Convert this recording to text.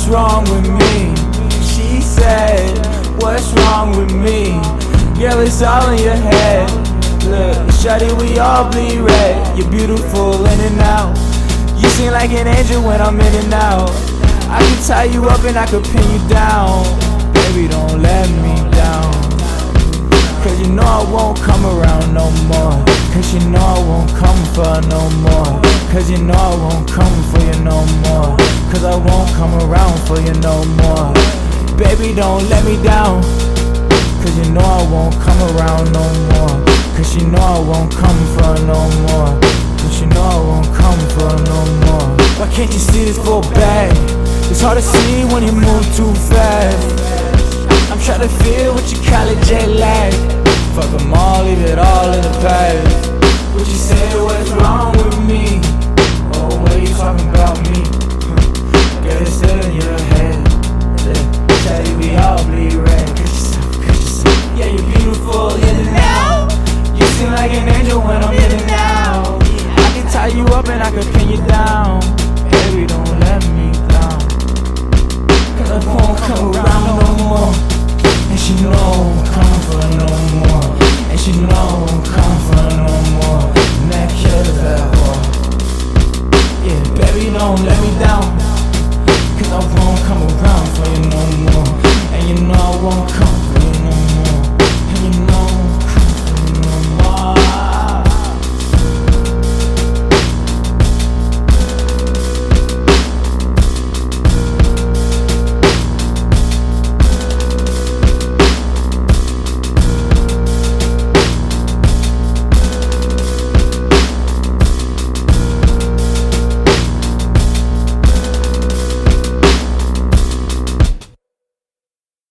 What's wrong with me? She said, What's wrong with me? Girl, it's all in your head. Look, shawty, we all bleed red. You're beautiful in and out. You seem like an angel when I'm in and out. I can tie you up and I can pin you down. Baby, don't let me down. Cause you know I won't come around no more. Cause you know I won't come for no more. Cause you know I won't come for you no more. Cause I won't come around for you no more. Baby, don't let me down. Cause you know I won't come around no more. Cause you know I won't come for no more. Cause you know I won't come for no more. Why can't you see this for bad? It's hard to see when you move too fast. I'm trying to feel what you call it jet lag. Fuck them all, leave it all in the past. What you say, when I'm living now. I can tie you up and I can pin you down. Baby, don't let me down. Cause I won't come around no more. And she know I'm coming for no more. And she know I'm coming for